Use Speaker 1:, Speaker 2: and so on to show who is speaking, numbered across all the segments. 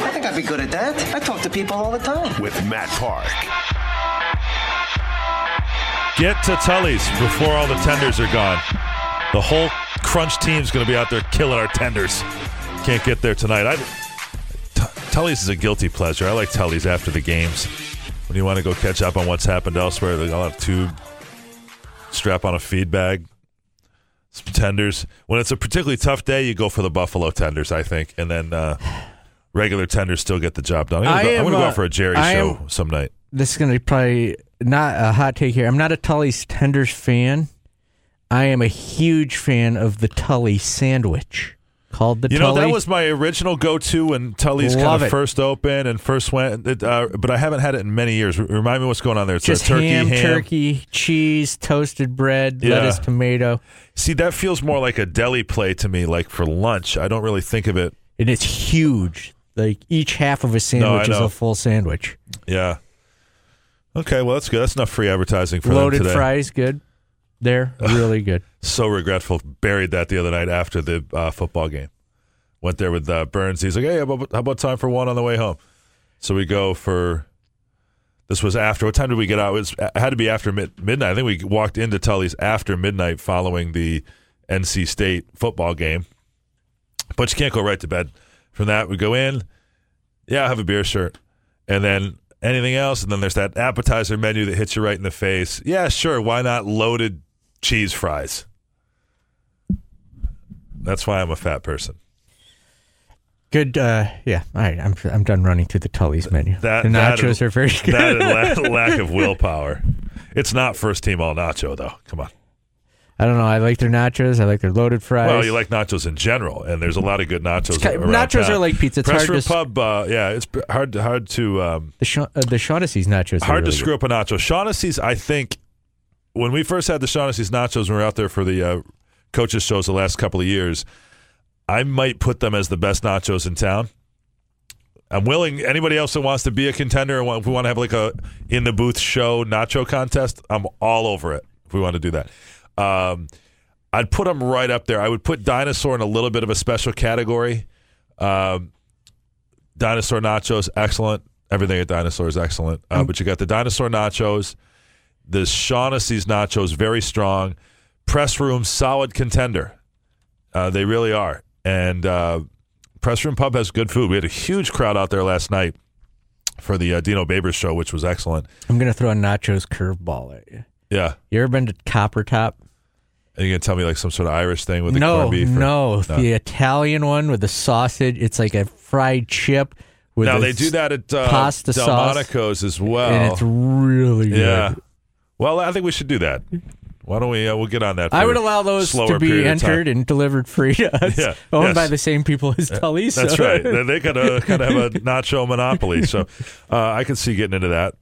Speaker 1: I think I'd be good at that. I talk to people all the time.
Speaker 2: with Matt Park.
Speaker 3: Get to Tully's before all the tenders are gone. The whole crunch team's going to be out there killing our tenders. Can't get there tonight. I, T- Tully's is a guilty pleasure. I like Tully's after the games when you want to go catch up on what's happened elsewhere. They all have tube, strap on a feed bag, some tenders. When it's a particularly tough day, you go for the buffalo tenders, I think, and then uh, regular tenders still get the job done. I'm
Speaker 4: I
Speaker 3: going
Speaker 4: am,
Speaker 3: to go
Speaker 4: uh,
Speaker 3: out for a Jerry
Speaker 4: I
Speaker 3: show
Speaker 4: am-
Speaker 3: some night.
Speaker 4: This is going to be probably not a hot take here. I'm not a Tully's tenders fan. I am a huge fan of the Tully sandwich called the
Speaker 3: You
Speaker 4: Tully.
Speaker 3: know, that was my original go-to when Tully's kind of
Speaker 4: it.
Speaker 3: first opened and first went, it, uh, but I haven't had it in many years. Remind me what's going on there. It's
Speaker 4: just
Speaker 3: a turkey,
Speaker 4: ham,
Speaker 3: ham.
Speaker 4: turkey, cheese, toasted bread,
Speaker 3: Yeah.
Speaker 4: lettuce, tomato,
Speaker 3: See, that feels more like a deli play to me, like for lunch. I don't really think of it.
Speaker 4: and it's huge. Like each half of a sandwich is
Speaker 3: know.
Speaker 4: a full sandwich.
Speaker 3: Yeah. Okay, well that's good. That's enough free advertising for
Speaker 4: Loaded
Speaker 3: them today.
Speaker 4: fries, good. They're really good.
Speaker 3: So regretful. Buried that the other night after the uh, football game. Went there with uh, Burns. He's like, "Hey, how about, how about time for one on the way home?" So we go for. This was after. What time did we get out? It, was, it had to be after mid, midnight. I think we walked into Tully's after midnight, following the NC State football game. But you can't go right to bed. From that, we go in. Yeah, I have a beer shirt, and then anything else, and then there's that appetizer menu that hits you right in the face. Yeah, sure. Why not loaded cheese fries? That's why I'm a fat person.
Speaker 4: Good. Uh, yeah. All right. I'm I'm done running through the Tully's menu.
Speaker 3: That
Speaker 4: the nachos
Speaker 3: and-
Speaker 4: are very good.
Speaker 3: That la- lack of willpower. It's not first team all nacho though. Come on.
Speaker 4: I don't know. I like their nachos. I like their loaded fries.
Speaker 3: Well, you like nachos in general, and there's a lot of good nachos.
Speaker 4: Kind-
Speaker 3: around
Speaker 4: nachos
Speaker 3: town.
Speaker 4: are like pizza. It's
Speaker 3: Press
Speaker 4: hard to
Speaker 3: Pub, uh, yeah, it's hard hard to um,
Speaker 4: the Sha- uh, the Shaughnessy's nachos.
Speaker 3: hard
Speaker 4: really
Speaker 3: to screw up a nacho. Shaughnessy's, I think, when we first had the Shaughnessy's nachos, when we were out there for the uh, coaches shows the last couple of years, I might put them as the best nachos in town. I'm willing. Anybody else that wants to be a contender, and if we want to have like a in the booth show nacho contest, I'm all over it. If we want to do that, um, I'd put them right up there. I would put dinosaur in a little bit of a special category. Um, dinosaur nachos, excellent. Everything at dinosaur is excellent. Uh, but you got the dinosaur nachos, the Shaughnessy's nachos, very strong. Press room, solid contender. Uh, they really are. And uh, Press Room Pub has good food. We had a huge crowd out there last night for the uh, Dino Babers show, which was excellent.
Speaker 4: I'm gonna throw a nachos curveball at you.
Speaker 3: Yeah.
Speaker 4: You ever been to Copper Top?
Speaker 3: And you going to tell me like some sort of Irish thing with the
Speaker 4: no,
Speaker 3: corned beef? or-
Speaker 4: no, the Italian one with the sausage. It's like a fried chip. With
Speaker 3: Now, they do that at uh,
Speaker 4: pasta sauce,
Speaker 3: Delmonico's as well.
Speaker 4: and it's really good.
Speaker 3: Yeah. Well, I think we should do that. Why don't we? Uh, we'll get on that.
Speaker 4: I would allow those to be
Speaker 3: of
Speaker 4: entered and delivered free to us,
Speaker 3: Yeah,
Speaker 4: owned
Speaker 3: yes.
Speaker 4: by the same people as Tully's.
Speaker 3: That's right. They, could uh, kind of have a nacho monopoly. So uh, I could see getting into that.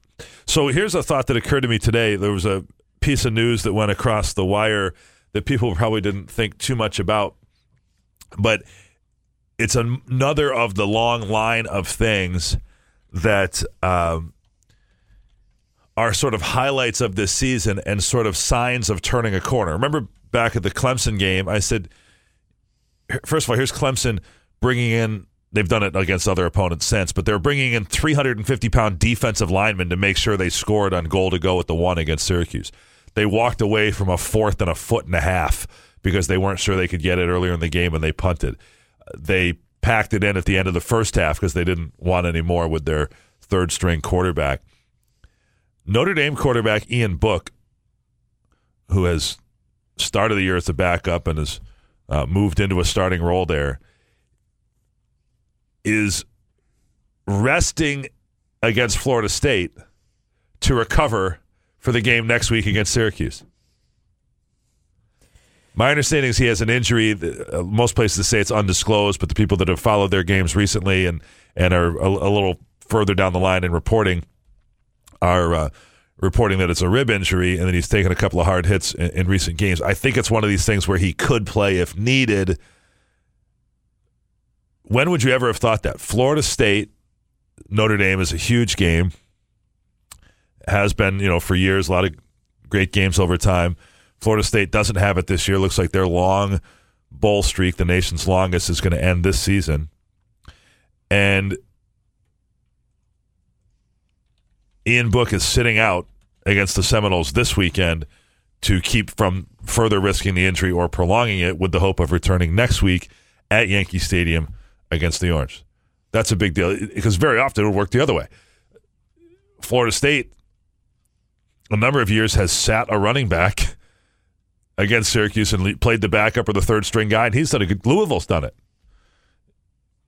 Speaker 3: So here's a thought that occurred to me today. There was a piece of news that went across the wire that people probably didn't think too much about, but it's an- another of the long line of things that um, are sort of highlights of this season and sort of signs of turning a corner. Remember back at the Clemson game, I said first of all, here's Clemson bringing in. They've done it against other opponents since, but they're bringing in 350 pound defensive linemen to make sure they scored on goal to go with the one against Syracuse. They walked away from a fourth and a foot and a half because they weren't sure they could get it earlier in the game and they punted. They packed it in at the end of the first half because they didn't want any more with their third string quarterback. Notre Dame quarterback Ian Book, who has started the year as a backup and has uh, moved into a starting role there, is resting against Florida State to recover for the game next week against Syracuse. My understanding is he has an injury. uh, most places say it's undisclosed, but the people that have followed their games recently and and are a, a little further down the line in reporting are uh, reporting that it's a rib injury and that he's taken a couple of hard hits in, in recent games. I think it's one of these things where he could play if needed. When would you ever have thought that? Florida State, Notre Dame is a huge game. Has been, you know, for years, a lot of great games over time. Florida State doesn't have it this year. Looks like their long bowl streak, the nation's longest, is going to end this season. And Ian Book is sitting out against the Seminoles this weekend to keep from further risking the injury or prolonging it with the hope of returning next week at Yankee Stadium against the Orange. That's a big deal because very often it'll work the other way. Florida State, a number of years, has sat a running back against Syracuse and played the backup or the third string guy, and he's done a good. Louisville's done it,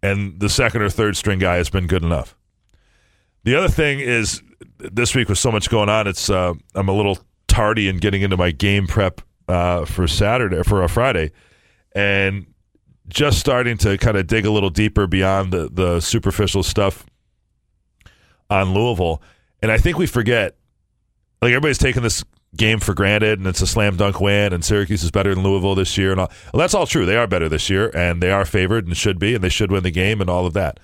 Speaker 3: and the second or third string guy has been good enough. The other thing is this week with so much going on, it's uh, I'm a little tardy in getting into my game prep uh, for Saturday for a Friday, and just starting to kind of dig a little deeper beyond the the superficial stuff on Louisville, and I think we forget like everybody's taking this game for granted and it's a slam dunk win and Syracuse is better than Louisville this year and all. Well, that's all true. They are better this year and they are favored and should be and they should win the game and all of that.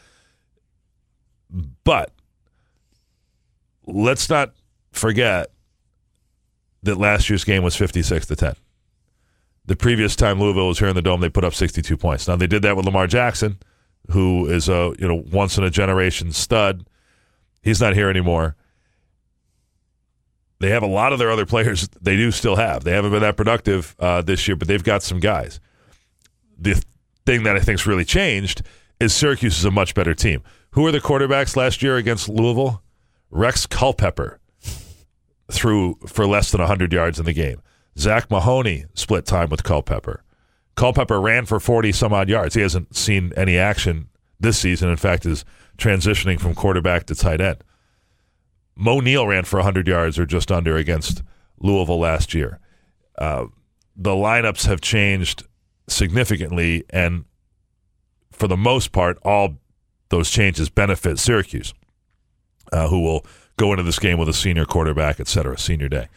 Speaker 3: But let's not forget that last year's game was 56 to 10. The previous time Louisville was here in the dome, they put up 62 points. Now they did that with Lamar Jackson, who is a you know once in a generation stud. He's not here anymore. They have a lot of their other players. They do still have. They haven't been that productive uh, this year, but they've got some guys. The thing that I think's really changed is Syracuse is a much better team. Who were the quarterbacks last year against Louisville? Rex Culpepper threw for less than 100 yards in the game. Zach Mahoney split time with Culpepper. Culpepper ran for 40 some odd yards. He hasn't seen any action this season. In fact, is transitioning from quarterback to tight end. Moe Neal ran for 100 yards or just under against Louisville last year. Uh, the lineups have changed significantly, and for the most part, all those changes benefit Syracuse, uh, who will go into this game with a senior quarterback, et cetera, senior day.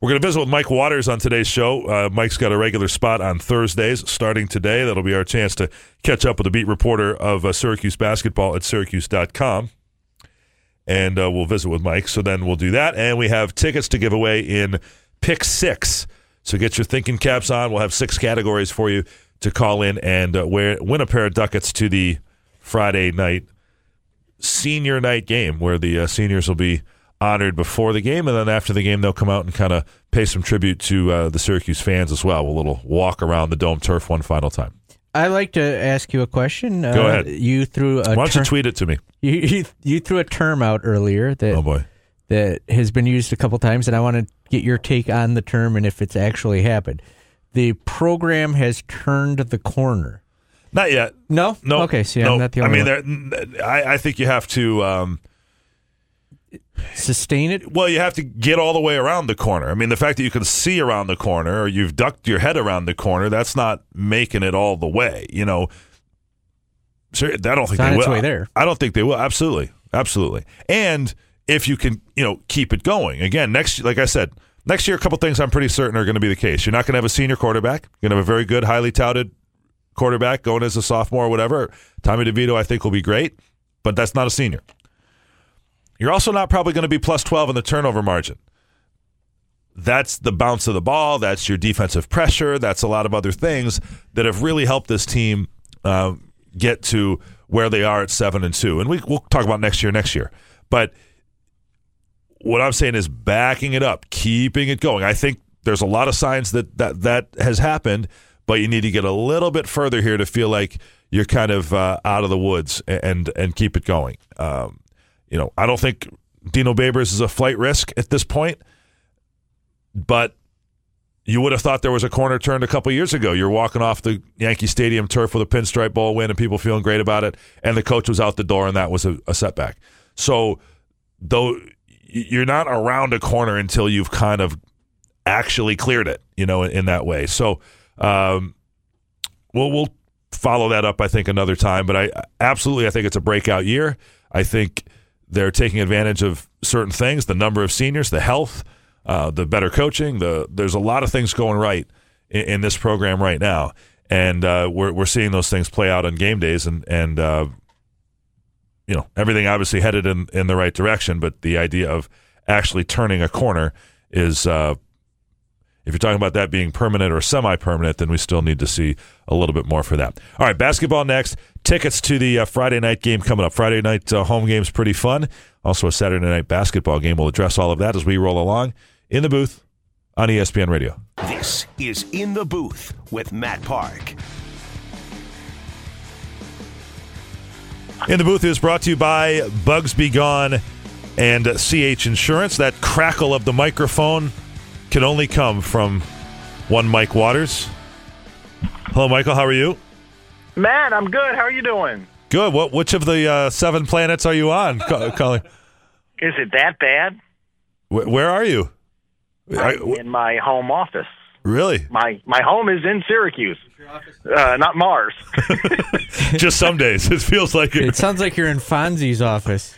Speaker 3: We're going to visit with Mike Waters on today's show. Uh, Mike's got a regular spot on Thursdays starting today. That'll be our chance to catch up with the beat reporter of uh, Syracuse basketball at syracuse.com. And uh, we'll visit with Mike. So then we'll do that. And we have tickets to give away in Pick Six. So get your thinking caps on. We'll have six categories for you to call in and uh, wear, win a pair of ducats to the Friday night senior night game where the uh, seniors will be honored before the game, and then after the game, they'll come out and kind of pay some tribute to uh, the Syracuse fans as well. A little walk around the dome turf one final time.
Speaker 4: I'd like to ask you a question.
Speaker 3: Go
Speaker 4: Uh,
Speaker 3: ahead.
Speaker 4: You threw a
Speaker 3: Why don't
Speaker 4: ter-
Speaker 3: you tweet it to me?
Speaker 4: you, you, you threw a term out earlier that
Speaker 3: Oh boy,
Speaker 4: that has been used a couple times, and I want to get your take on the term and if it's actually happened. The program has turned the corner.
Speaker 3: not yet.
Speaker 4: No,
Speaker 3: No.
Speaker 4: Okay, see,
Speaker 3: no.
Speaker 4: I'm not the
Speaker 3: I mean, I, I think you have to. Um,
Speaker 4: sustain it.
Speaker 3: well, you have to get all the way around the corner. I mean, the fact that you can see around the corner or you've ducked your head around the corner, that's not making it all the way. You know, Sir, I don't think
Speaker 4: It's
Speaker 3: they will.
Speaker 4: way there.
Speaker 3: I don't think they will. Absolutely, absolutely. And if you can, you know, keep it going again next. Like I said, next year, a couple things I'm pretty certain are going to be the case. You're not going to have a senior quarterback. You're going to have a very good, highly touted quarterback going as a sophomore or whatever. Tommy DeVito, I think, will be great, but that's not a senior. You're also not probably going to be plus 12 in the turnover margin. That's the bounce of the ball. That's your defensive pressure. That's a lot of other things that have really helped this team uh, get to where they are at seven and two. And we, we'll talk about next year, next year. But what I'm saying is backing it up, keeping it going. I think there's a lot of signs that that, that has happened, but you need to get a little bit further here to feel like you're kind of uh, out of the woods and and keep it going. Um, you know, I don't think Dino Babers is a flight risk at this point, but you would have thought there was a corner turned a couple years ago. You're walking off the Yankee Stadium turf with a pinstripe ball win and people feeling great about it, and the coach was out the door, and that was a, a setback. So, though you're not around a corner until you've kind of actually cleared it, you know, in, in that way. So, um, we'll we'll follow that up. I think another time, but I absolutely I think it's a breakout year. I think they're taking advantage of certain things, the number of seniors, the health, uh, the better coaching. The there's a lot of things going right in, in this program right now, and uh, we're we're seeing those things play out on game days, and and uh, you know everything obviously headed in in the right direction, but the idea of actually turning a corner is. If you're talking about that being permanent or semi-permanent, then we still need to see a little bit more for that. All right, basketball next. Tickets to the uh, Friday night game coming up. Friday night uh, home game's pretty fun. Also a Saturday night basketball game. We'll address all of that as we roll along in the booth on ESPN Radio.
Speaker 2: This is In the Booth with Matt Park.
Speaker 3: In the booth is brought to you by Bugs Be Gone and CH Insurance. That crackle of the microphone can only come from one Mike Waters. Hello, Michael. How are you?
Speaker 5: Matt, I'm good. How are you doing?
Speaker 3: Good. What? Which of the uh, seven planets are you on, Ca- Colin?
Speaker 5: Is it that bad?
Speaker 3: Wh- Where are you? I-
Speaker 5: I'm in my home office.
Speaker 3: really?
Speaker 5: My my home is in Syracuse, uh, not Mars.
Speaker 3: Just some days. It feels like
Speaker 4: it. It sounds like you're in Fonzie's office.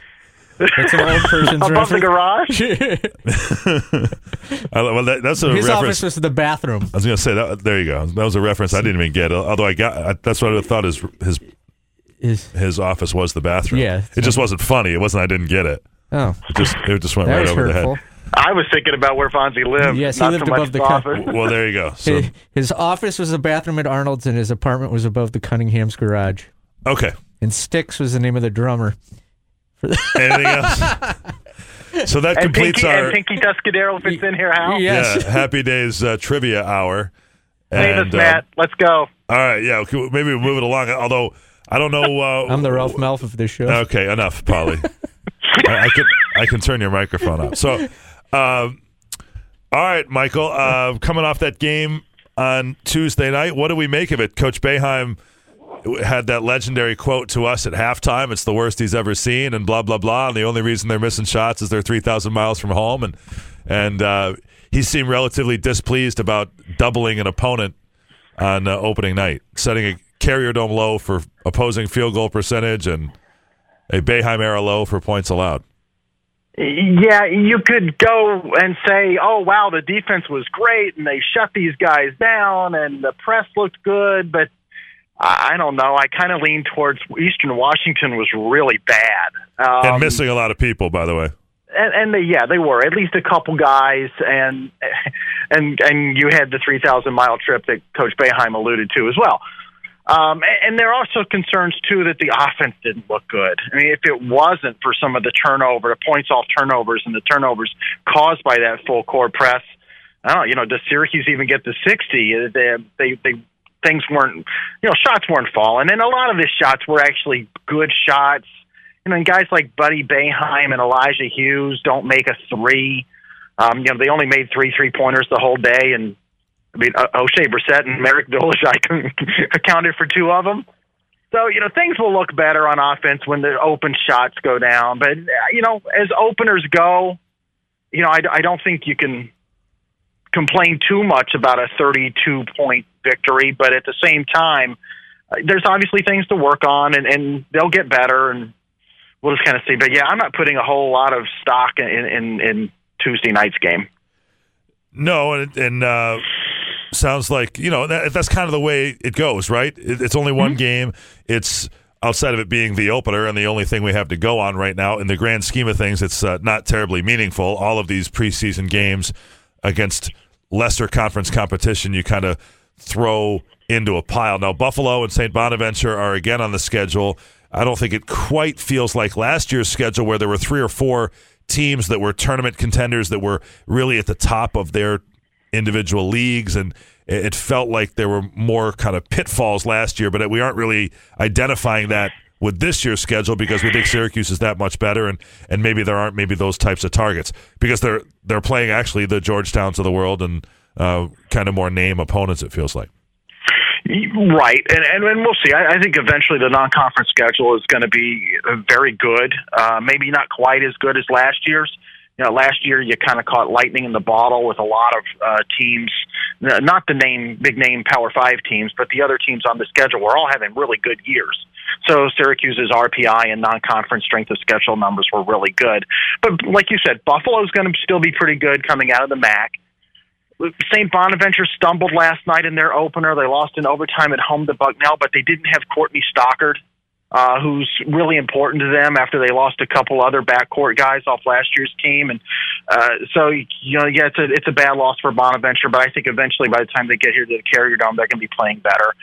Speaker 4: That's an old person's
Speaker 5: Above the garage.
Speaker 3: I- well, that, that's a
Speaker 4: His
Speaker 3: reference.
Speaker 4: office was the bathroom.
Speaker 3: I was going to say that. There you go. That was a reference I didn't even get. Although I got. I, that's what I thought. His his
Speaker 4: Is
Speaker 3: his office was the bathroom.
Speaker 4: Yeah.
Speaker 3: It just wasn't funny. It wasn't. I didn't get it.
Speaker 4: oh,
Speaker 3: It just it just went
Speaker 4: that
Speaker 3: right
Speaker 4: was
Speaker 3: over
Speaker 4: hurtful.
Speaker 3: the head.
Speaker 5: I was thinking about where Fonzie lived.
Speaker 4: Yes, he
Speaker 5: not
Speaker 4: lived
Speaker 5: so much
Speaker 4: above the
Speaker 5: the
Speaker 4: co-
Speaker 5: office.
Speaker 3: Well, there you go. So
Speaker 4: His, his office was the bathroom at Arnold's, and his apartment was above the Cunningham's garage.
Speaker 3: okay.
Speaker 4: And Sticks was the name of the drummer.
Speaker 3: Anything else? So that
Speaker 5: And
Speaker 3: completes
Speaker 5: Pinky,
Speaker 3: our
Speaker 5: and Pinky Tuscadero fits in here, Hal.
Speaker 4: Yes.
Speaker 3: yeah, Happy Days uh, trivia hour.
Speaker 5: Save us,
Speaker 3: And, uh,
Speaker 5: Matt. Let's go.
Speaker 3: all right, yeah, okay, maybe we'll move it along. Although I don't know. Uh,
Speaker 4: I'm the Ralph Malph of this show.
Speaker 3: Okay, enough, Polly. I, I can I can turn your microphone up. So, um, all right, Michael. Uh, coming off that game on Tuesday night, what do we make of it? Coach Boeheim had that legendary quote to us at halftime. It's the worst he's ever seen, and blah blah blah. And the only reason they're missing shots is they're three thousand miles from home, and and uh, he seemed relatively displeased about doubling an opponent on uh, opening night, setting a carrier dome low for opposing field goal percentage and a Boeheim era low for points allowed.
Speaker 5: Yeah, you could go and say, "Oh, wow, the defense was great, and they shut these guys down, and the press looked good." But I don't know. I kind of lean towards Eastern Washington was really bad, um,
Speaker 3: and missing a lot of people, by the way.
Speaker 5: and, and they, yeah, they were at least a couple guys, and and and you had the three thousand mile trip that Coach Boeheim alluded to as well. Um, and, and there are also concerns too that the offense didn't look good. I mean, if it wasn't for some of the turnover, the points off turnovers, and the turnovers caused by that full court press, I don't know. You know, does Syracuse even get to sixty? They, they, they things weren't, you know, shots weren't falling, and a lot of the shots were actually good shots. You know, and guys like Buddy Boeheim and Elijah Hughes don't make a three. Um, you know, they only made three three pointers the whole day, and I mean, Oshae Brissett and Marek Dolezaj accounted for two of them. So you know, things will look better on offense when the open shots go down. But you know, as openers go, you know, I, I don't think you can complain too much about a 32 point victory. But at the same time, uh, there's obviously things to work on, and, and they'll get better. And we'll just kind of see. But yeah, I'm not putting a whole lot of stock in in, in Tuesday night's game.
Speaker 3: No, and and uh, sounds like you know that, that's kind of the way it goes, right? It, it's only one game. It's outside of it being the opener and the only thing we have to go on right now. In the grand scheme of things, it's uh, not terribly meaningful. All of these preseason games against lesser conference competition, you kind of throw into a pile. Now, Buffalo and St. Bonaventure are again on the schedule. I don't think it quite feels like last year's schedule where there were three or four teams that were tournament contenders that were really at the top of their individual leagues and it felt like there were more kind of pitfalls last year but we aren't really identifying that with this year's schedule because we think Syracuse is that much better and and maybe there aren't maybe those types of targets because they're they're playing actually the Georgetowns of the world and uh, kind of more name opponents it feels like
Speaker 5: Right, and, and and we'll see. I, I think eventually the non-conference schedule is going to be very good. Uh, maybe not quite as good as last year's. You know, last year you kind of caught lightning in the bottle with a lot of uh, teams, not the name big name Power Five teams, but the other teams on the schedule were all having really good years. So Syracuse's RPI and non-conference strength of schedule numbers were really good. But like you said, Buffalo's going to still be pretty good coming out of the MAC. St. Bonaventure stumbled last night in their opener. They lost in overtime at home to Bucknell, but they didn't have Courtney Stockard, uh, who's really important to them after they lost a couple other backcourt guys off last year's team. And uh, so, you know, yeah, it's a it's a bad loss for Bonaventure, but I think eventually by the time they get here to the Carrier Dome, they're going to be playing better.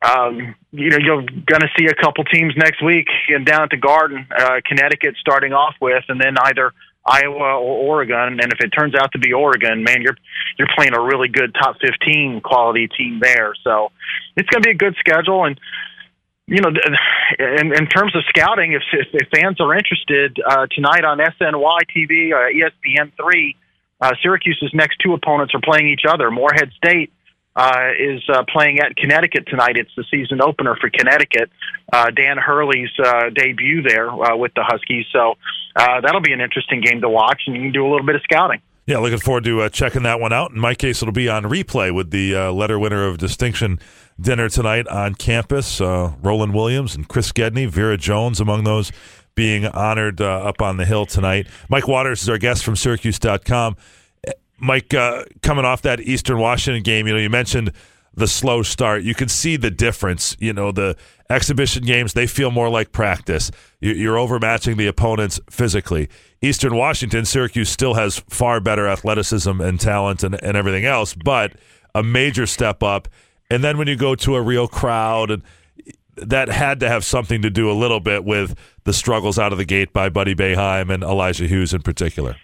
Speaker 5: Um, you know, you're going to see a couple teams next week and down at the Garden, uh, Connecticut starting off with, and then either Iowa or Oregon. And if it turns out to be Oregon, man, you're you're playing a really good top 15 quality team there. So it's going to be a good schedule. And you know, in, in terms of scouting, if, if, fans are interested, uh, tonight on SNY TV, uh, ESPN three, uh, Syracuse's next two opponents are playing each other. Morehead State uh, is uh, playing at Connecticut tonight. It's the season opener for Connecticut. Uh, Dan Hurley's uh, debut there uh, with the Huskies. So uh, that'll be an interesting game to watch, and you can do a little bit of scouting.
Speaker 3: Yeah, looking forward to uh, checking that one out. In my case, it'll be on replay with the uh, letter winner of distinction dinner tonight on campus. Uh, Roland Williams and Chris Gedney, Vera Jones among those being honored uh, up on the hill tonight. Mike Waters is our guest from Syracuse.com. Mike, uh, coming off that Eastern Washington game, you know, you mentioned the slow start. You can see the difference. You know, the exhibition games, they feel more like practice. You're overmatching the opponents physically. Eastern Washington, Syracuse still has far better athleticism and talent and, and everything else, but a major step up. And then when you go to a real crowd, and that had to have something to do a little bit with the struggles out of the gate by Buddy Boeheim and Elijah Hughes in particular.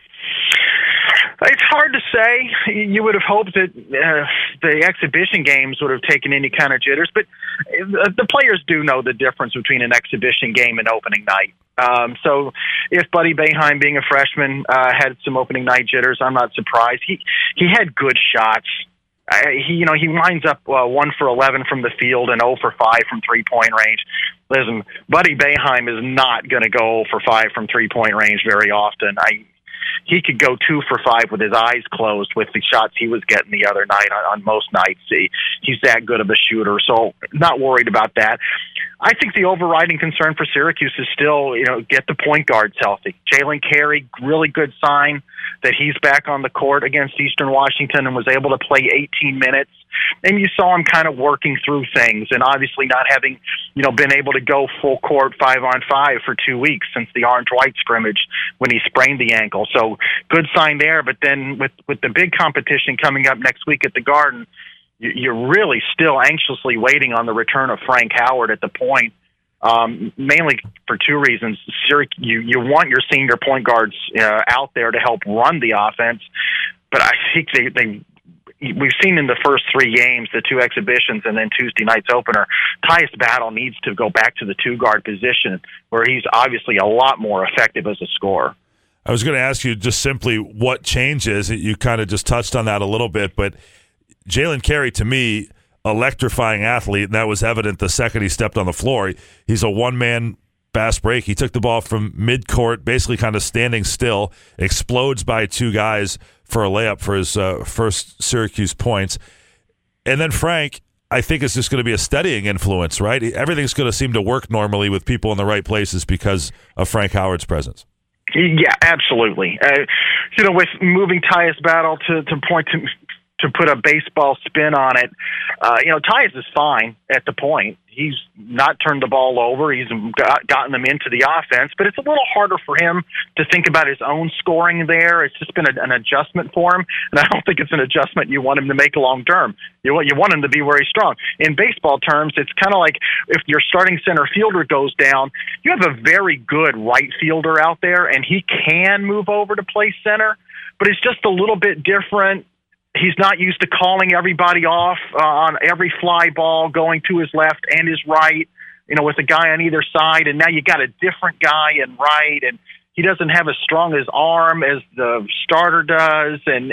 Speaker 5: It's hard to say. You would have hoped that uh, the exhibition games would have taken any kind of jitters, but uh, the players do know the difference between an exhibition game and opening night. Um, so, if Buddy Boeheim, being a freshman, uh, had some opening night jitters, I'm not surprised. He he had good shots. Uh, he, you know, he winds up uh, one for eleven from the field and zero for five from three point range. Listen, Buddy Boeheim is not going to go for five from three point range very often. I he could go two for five with his eyes closed with the shots he was getting the other night on, on most nights. He, he's that good of a shooter, so not worried about that. I think the overriding concern for Syracuse is still, you know, get the point guards healthy. Jalen Carey, really good sign that he's back on the court against Eastern Washington and was able to play 18 minutes. And you saw him kind of working through things and obviously not having, you know, been able to go full court five on five for two weeks since the orange white scrimmage when he sprained the ankle. So good sign there. But then with, with the big competition coming up next week at the Garden, you're really still anxiously waiting on the return of Frank Howard at the point um, mainly for two reasons. You you want your senior point guards uh, out there to help run the offense, but I think they they we've seen in the first three games, the two exhibitions, and then Tuesday night's opener, Tyus Battle needs to go back to the two guard position where he's obviously a lot more effective as a scorer.
Speaker 3: I was going to ask you just simply what changes. You kind of just touched on that a little bit, but Jalen Carey to me electrifying athlete, and that was evident the second he stepped on the floor. He's a one man fast break. He took the ball from mid court, basically kind of standing still, explodes by two guys for a layup for his uh, first Syracuse points. And then Frank, I think, is just going to be a steadying influence, right? Everything's going to seem to work normally with people in the right places because of Frank Howard's presence.
Speaker 5: Yeah, absolutely. Uh, you know, with moving Tyus Battle to, to point to to put a baseball spin on it, uh, you know, Tyus is fine at the point. He's not turned the ball over. He's got, gotten them into the offense, but it's a little harder for him to think about his own scoring there. It's just been a, an adjustment for him, and I don't think it's an adjustment you want him to make long term. You want you want him to be very strong. In baseball terms, it's kind of like if your starting center fielder goes down, you have a very good right fielder out there, and he can move over to play center, but it's just a little bit different he's not used to calling everybody off uh, on every fly ball going to his left and his right, you know, with a guy on either side. And now you got a different guy in right, and he doesn't have as strong as arm as the starter does, and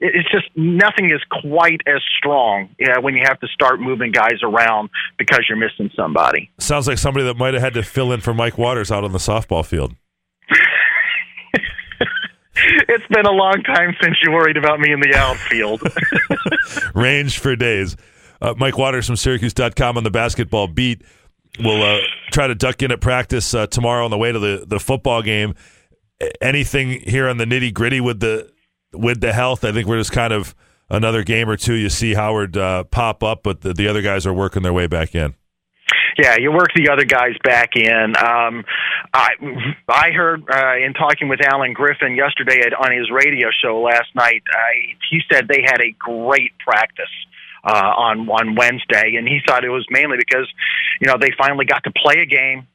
Speaker 5: it's just nothing is quite as strong you know, when you have to start moving guys around because you're missing somebody.
Speaker 3: Sounds like somebody that might have had to fill in for Mike Waters out on the softball field.
Speaker 5: it's been a long time since you worried about me in the outfield.
Speaker 3: Range for days. Uh, Mike Waters from Syracuse.com on the basketball beat. we'll uh, try to duck in at practice uh, tomorrow on the way to the, the football game. Anything here on the nitty gritty with the with the health? I think we're just kind of another game or two. You see Howard uh, pop up, but the, the other guys are working their way back in.
Speaker 5: Yeah, you work the other guys back in. Um, I I heard uh, in talking with Alan Griffin yesterday at, on his radio show last night. Uh, he said they had a great practice uh, on on Wednesday, and he thought it was mainly because you know they finally got to play a game.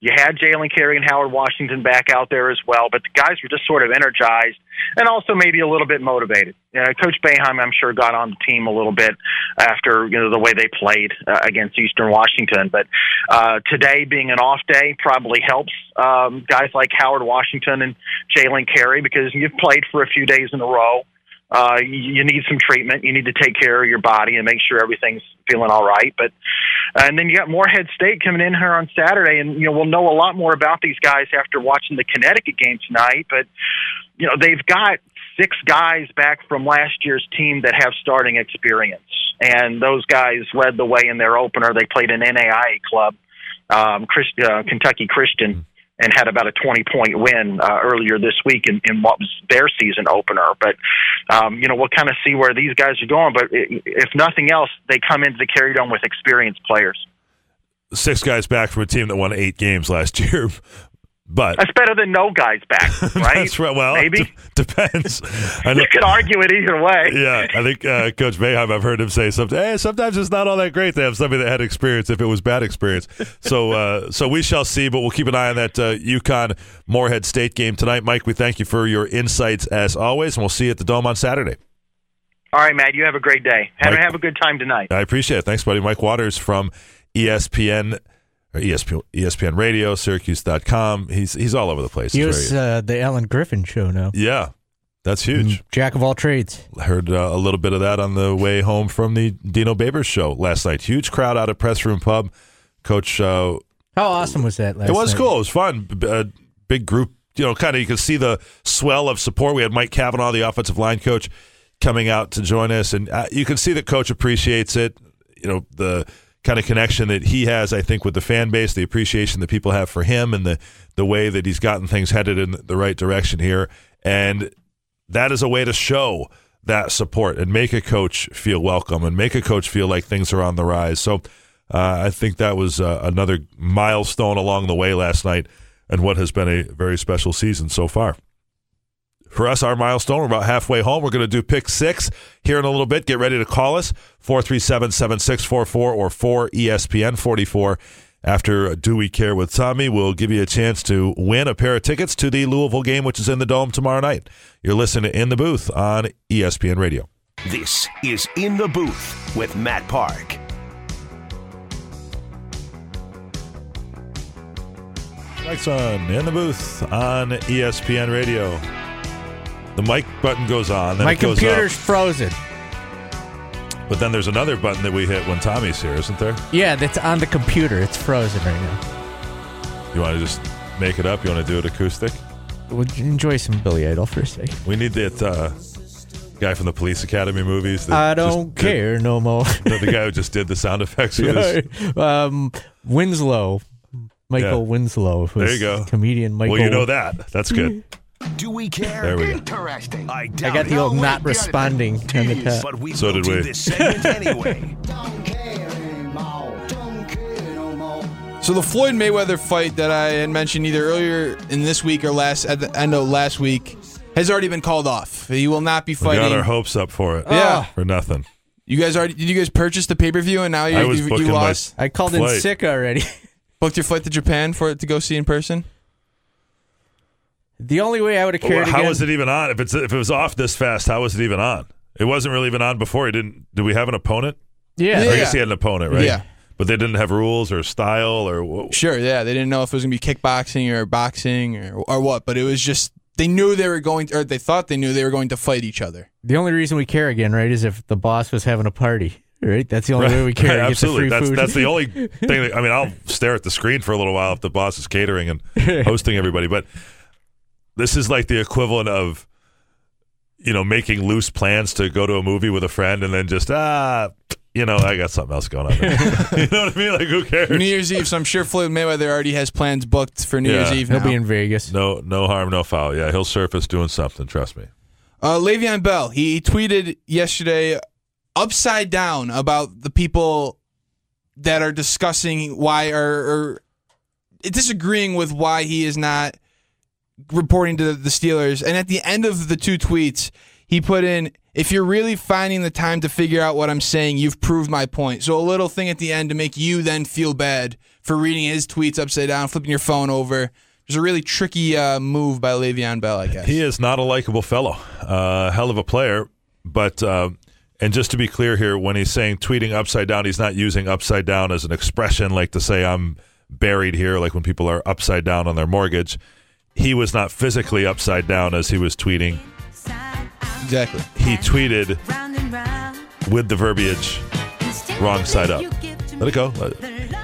Speaker 5: You had Jalen Carey and Howard Washington back out there as well, but the guys were just sort of energized and also maybe a little bit motivated. You know, Coach Boeheim, I'm sure, got on the team a little bit after you know the way they played uh, against Eastern Washington. But uh, today being an off day probably helps um, guys like Howard Washington and Jalen Carey because you've played for a few days in a row. Uh, you need some treatment. You need to take care of your body and make sure everything's feeling all right. But and then you got Morehead State coming in here on Saturday, and you know we'll know a lot more about these guys after watching the Connecticut game tonight. But you know they've got six guys back from last year's team that have starting experience, and those guys led the way in their opener. They played an NAIA club, um, Christ, uh, Kentucky Christian, and had about a 20 point win uh, earlier this week in, in what was their season opener. But, um, you know, we'll kind of see where these guys are going. But if nothing else, they come into the Carrier Dome with experienced players.
Speaker 3: Six guys back from a team that won eight games last year. But
Speaker 5: That's better than no guys back, right?
Speaker 3: that's right. Well,
Speaker 5: maybe
Speaker 3: d- depends. I know-
Speaker 5: you could argue it either way.
Speaker 3: yeah, I think uh, Coach Boeheim. I've heard him say something. Hey, sometimes it's not all that great to have somebody that had experience if it was bad experience. So, uh, so we shall see. But we'll keep an eye on that uh, UConn Morehead State game tonight. Mike, we thank you for your insights as always, and we'll see you at the Dome on Saturday.
Speaker 5: All right, Matt. You have a great day. Have,
Speaker 3: Mike-
Speaker 5: have a good time tonight.
Speaker 3: I appreciate it. Thanks, buddy. Mike Waters from ESPN. ESPN, ESPN Radio, Syracuse.com. He's he's all over the place.
Speaker 4: He was uh, the Alan Griffin show now.
Speaker 3: yeah, that's huge.
Speaker 4: Jack of all trades.
Speaker 3: Heard uh, a little bit of that on the way home from the Dino Babers show last night. Huge crowd out at Press Room Pub. Coach, uh,
Speaker 4: How awesome was that last
Speaker 3: it was
Speaker 4: night?
Speaker 3: cool. It was fun. B- uh, big group. You know, kind of you could see the swell of support. We had Mike Cavanaugh, the offensive line coach, coming out to join us, and uh, you can see that coach appreciates it. You know the kind of connection that he has, I think, with the fan base, the appreciation that people have for him, and the the way that he's gotten things headed in the right direction here, and that is a way to show that support and make a coach feel welcome and make a coach feel like things are on the rise. So uh, I think that was uh, another milestone along the way last night and what has been a very special season so far. For us, our milestone, we're about halfway home. We're going to do pick six here in a little bit. Get ready to call us 437 7644 or 4 ESPN 44. After Do We Care with Tommy, we'll give you a chance to win a pair of tickets to the Louisville game, which is in the Dome tomorrow night. You're listening to In the Booth on ESPN Radio.
Speaker 2: This is In the Booth with Matt Park.
Speaker 3: Next on In the Booth on ESPN Radio. The mic button goes on, then
Speaker 4: My
Speaker 3: it goes
Speaker 4: computer's
Speaker 3: up.
Speaker 4: frozen.
Speaker 3: But then there's another button that we hit when Tommy's here, isn't there?
Speaker 4: Yeah, that's on the computer. It's frozen right now.
Speaker 3: You want to just make it up? You want to do it acoustic?
Speaker 4: We'll enjoy some Billy Idol for a second.
Speaker 3: We need that uh, guy from the Police Academy movies.
Speaker 4: I don't
Speaker 3: did-
Speaker 4: care no more.
Speaker 3: the, the guy who just did the sound effects with
Speaker 4: um, Winslow, Michael
Speaker 3: Yeah.
Speaker 4: Winslow. who's
Speaker 3: There you go.
Speaker 4: Comedian Michael.
Speaker 3: Well, you know that. That's good.
Speaker 2: Do we care?
Speaker 3: There we go.
Speaker 2: Interesting. I,
Speaker 4: I
Speaker 2: doubt
Speaker 4: got the
Speaker 2: it.
Speaker 4: old not responding on the top.
Speaker 2: But we
Speaker 3: So did
Speaker 2: do
Speaker 3: we.
Speaker 2: this segment anyway.
Speaker 6: So the Floyd Mayweather fight that I had mentioned either earlier in this week or last at the end of last week has already been called off. He will not be
Speaker 3: We got
Speaker 6: fighting.
Speaker 3: our hopes up for it.
Speaker 6: Yeah. Oh.
Speaker 3: For nothing.
Speaker 6: You guys already did you guys purchase the pay per view and now you
Speaker 3: I was
Speaker 6: you, you lost
Speaker 4: I called in sick already.
Speaker 6: booked your flight to Japan for it to go see in person?
Speaker 4: The only way I would have cared
Speaker 3: How
Speaker 4: again.
Speaker 3: was it even on? If it's if it was off this fast, how was it even on? It wasn't really even on before. He didn't. Did we have an opponent?
Speaker 4: Yeah.
Speaker 3: I guess he had an opponent, right?
Speaker 6: Yeah.
Speaker 3: But they didn't have rules or style or wh-
Speaker 6: Sure, yeah. They didn't know if it was gonna be kickboxing or boxing or or what, but it was just they knew they were going to, or they thought they knew they were going to fight each other.
Speaker 4: The only reason we care again, right, is if the boss was having a party. Right? That's the only way we care.
Speaker 3: Right,
Speaker 4: get
Speaker 3: absolutely.
Speaker 4: the free
Speaker 3: That's
Speaker 4: food.
Speaker 3: that's the only thing. That, I mean, I'll stare at the screen for a little while if the boss is catering and hosting everybody. But this is like the equivalent of you know making loose plans to go to a movie with a friend and then just ah you know, I got something else going on. You know what I mean? Like, who cares?
Speaker 6: New Year's Eve, so I'm sure Floyd Mayweather already has plans booked for New
Speaker 3: Yeah.
Speaker 6: Year's Eve.
Speaker 4: He'll
Speaker 6: now.
Speaker 4: be in Vegas.
Speaker 3: No, no harm, no foul. Yeah, he'll surface doing something. Trust me.
Speaker 6: Uh, Le'Veon Bell, he tweeted yesterday upside down about the people that are discussing why or, or disagreeing with why he is not reporting to the Steelers. And at the end of the two tweets, he put in, if you're really finding the time to figure out what I'm saying, you've proved my point. So a little thing at the end to make you then feel bad for reading his tweets upside down, flipping your phone over. There's a really tricky uh, move by Le'Veon Bell, I guess.
Speaker 3: He is not a likable fellow. Uh, hell of a player, but uh, and just to be clear here, when he's saying tweeting upside down, he's not using upside down as an expression, like to say I'm buried here, like when people are upside down on their mortgage. He was not physically upside down as he was tweeting.
Speaker 6: Exactly.
Speaker 3: He tweeted with the verbiage wrong side up. Let it go. Let-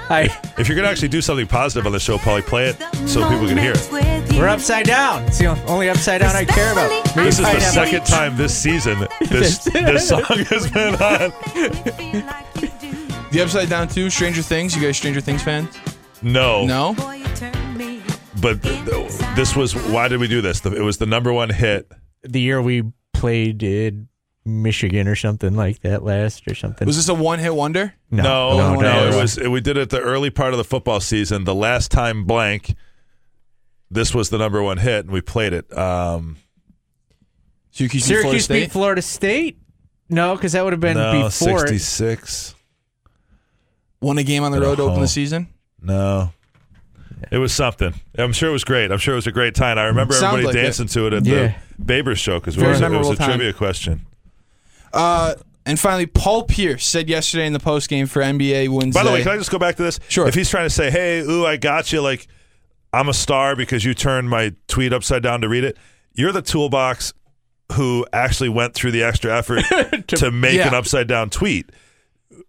Speaker 4: Hi,
Speaker 3: If you're going to actually do something positive on the show, probably play it so people can hear it.
Speaker 4: we're upside down. It's the only upside down I care about. Maybe
Speaker 3: This is the
Speaker 4: pineapple.
Speaker 3: second time this season this this song has been on.
Speaker 6: The Upside Down 2, Stranger Things. You guys Stranger Things fans?
Speaker 3: No,
Speaker 6: No?
Speaker 3: But th- this was why did we do this? The- It was the number one hit.
Speaker 4: The year we played in Michigan or something like that last or something.
Speaker 6: Was this a one hit wonder?
Speaker 3: No,
Speaker 4: no,
Speaker 3: no,
Speaker 4: no,
Speaker 3: it
Speaker 4: no.
Speaker 3: was. We did it the early part of the football season. The last time blank, this was the number one hit, and we played it. Um,
Speaker 6: Syracuse, beat Florida State?
Speaker 4: beat Florida State? No, because that would have been
Speaker 3: no,
Speaker 4: before.
Speaker 3: sixty-six.
Speaker 6: Won a game on the road to open the season?
Speaker 3: No. It was something. I'm sure it was great. I'm sure it was a great time. I remember
Speaker 6: Sounds
Speaker 3: everybody
Speaker 6: like it.
Speaker 3: dancing to it at
Speaker 4: Yeah.
Speaker 3: the Babers show because it was, it was a
Speaker 6: time.
Speaker 3: trivia question.
Speaker 6: Uh, and finally, Paul Pierce said yesterday in the post game for NBA Wednesday.
Speaker 3: By the way, can I just go back to this?
Speaker 6: Sure.
Speaker 3: If he's trying to say, "Hey, ooh, I got you," like I'm a star because you turned my tweet upside down to read it. You're the toolbox who actually went through the extra effort to, make
Speaker 6: yeah.
Speaker 3: an upside down tweet,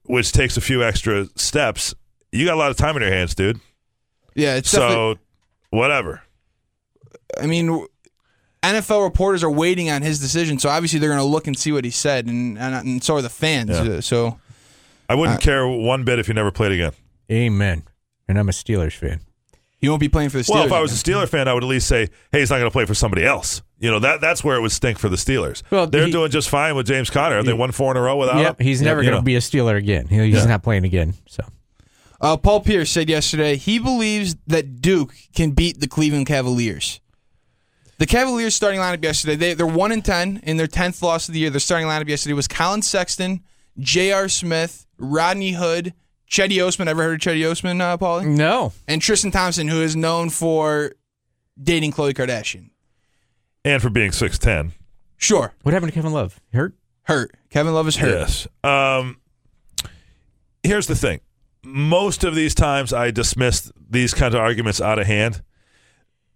Speaker 3: which takes a few extra steps. You got a lot of time in your hands, dude.
Speaker 6: Yeah, it's
Speaker 3: So, whatever.
Speaker 6: I mean, NFL reporters are waiting on his decision, so obviously they're going to look and see what he said, and and, and so are the fans.
Speaker 3: Yeah.
Speaker 6: Uh, So
Speaker 3: I wouldn't
Speaker 6: Uh,
Speaker 3: care one bit if he never played again.
Speaker 4: Amen. And I'm a Steelers fan.
Speaker 6: he won't be playing for the Steelers.
Speaker 3: Well, if I was a
Speaker 6: again.
Speaker 3: Steeler fan, I would at least say, "Hey, he's not going to play for somebody else." You know that that's where it would stink for the Steelers.
Speaker 4: Well,
Speaker 3: they're
Speaker 4: he-
Speaker 3: doing just fine with James Conner. They won four in a row without
Speaker 4: Yep,
Speaker 3: him.
Speaker 4: he's never
Speaker 3: You
Speaker 4: going to
Speaker 3: know.
Speaker 4: be a Steeler again. He- He's
Speaker 3: Yeah.
Speaker 4: not playing again. So
Speaker 6: Uh, Paul Pierce said yesterday he believes that Duke can beat the Cleveland Cavaliers. The Cavaliers starting lineup yesterday, they, they're 1 and 10 in their 10th loss of the year. Their starting lineup yesterday was Collin Sexton, J.R. Smith, Rodney Hood, Cedi Osman. Ever heard of Cedi Osman, uh, Paulie?
Speaker 4: no,
Speaker 6: And Tristan Thompson, who is known for dating Khloe Kardashian.
Speaker 3: and for being six ten.
Speaker 6: Sure,
Speaker 4: what happened to Kevin Love? Hurt?
Speaker 6: hurt. Kevin Love is hurt.
Speaker 3: Yes. Um, here's the thing. Most of these times, I dismiss these kinds of arguments out of hand.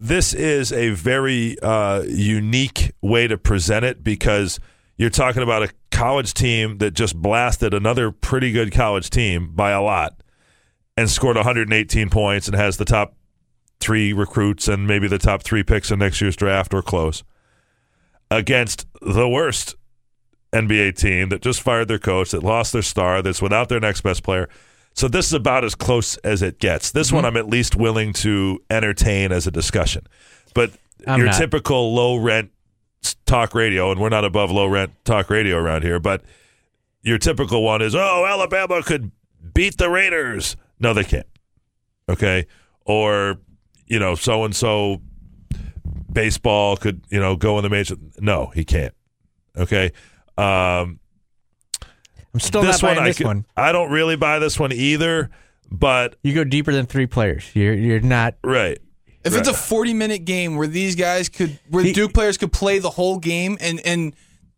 Speaker 3: This is a very uh, unique way to present it because you're talking about a college team that just blasted another pretty good college team by a lot and scored 118 points and has the top three recruits and maybe the top three picks in next year's draft or close against the worst NBA team that just fired their coach, that lost their star, that's without their next best player. So this is about as close as it gets. This
Speaker 4: Mm-hmm.
Speaker 3: one I'm at least willing to entertain as a discussion. But
Speaker 4: I'm
Speaker 3: your
Speaker 4: not.
Speaker 3: typical low rent talk radio, and we're not above low rent talk radio around here, but your typical one is, oh, Alabama could beat the Raiders. No, they can't. Okay. Or, you know, so and so baseball could, you know, go in the major. No, he can't. Okay. Um,
Speaker 4: I'm still
Speaker 3: this
Speaker 4: not buying
Speaker 3: I,
Speaker 4: this
Speaker 3: could-
Speaker 4: one.
Speaker 3: I don't really buy this one either, but
Speaker 4: You go deeper than three players. You're you're not.
Speaker 3: right.
Speaker 6: If it's a 40 minute game where these guys could, where
Speaker 4: He-
Speaker 6: Duke players could play the whole game and, and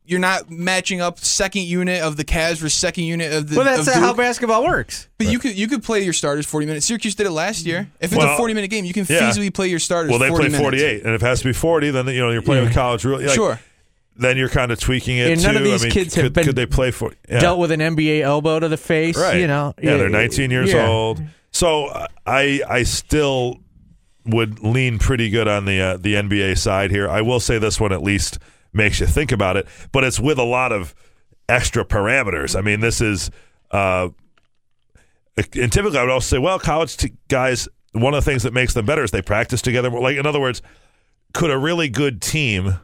Speaker 6: you're not matching up second unit of the Cavs versus second unit of the.
Speaker 4: Well, that's
Speaker 6: of
Speaker 4: how basketball works.
Speaker 6: But you could you could play your starters 40 minutes. Syracuse did it last year. If it's a 40 minute game, you can
Speaker 3: yeah.
Speaker 6: feasibly play your starters.
Speaker 3: Well, they
Speaker 6: 40
Speaker 3: play
Speaker 6: minutes.
Speaker 3: 48, and if it has to be 40, then you know you're playing
Speaker 4: Yeah.
Speaker 3: with college rule. like,
Speaker 6: Sure.
Speaker 3: Then you're kind of tweaking it
Speaker 4: And
Speaker 3: too.
Speaker 4: none of
Speaker 3: I
Speaker 4: these
Speaker 3: mean,
Speaker 4: kids
Speaker 3: could,
Speaker 4: have been
Speaker 3: could they play for yeah.
Speaker 4: Dealt with an NBA elbow to the face.
Speaker 3: right?
Speaker 4: You know.
Speaker 3: yeah, they're 19 years
Speaker 4: yeah.
Speaker 3: old. So I I still would lean pretty good on the uh, the NBA side here. I will say this one at least makes you think about it, but it's with a lot of extra parameters. I mean, this is Uh, and typically, I would also say, well, college t- guys, one of the things that makes them better is they practice together. Like, in other words, could a really good team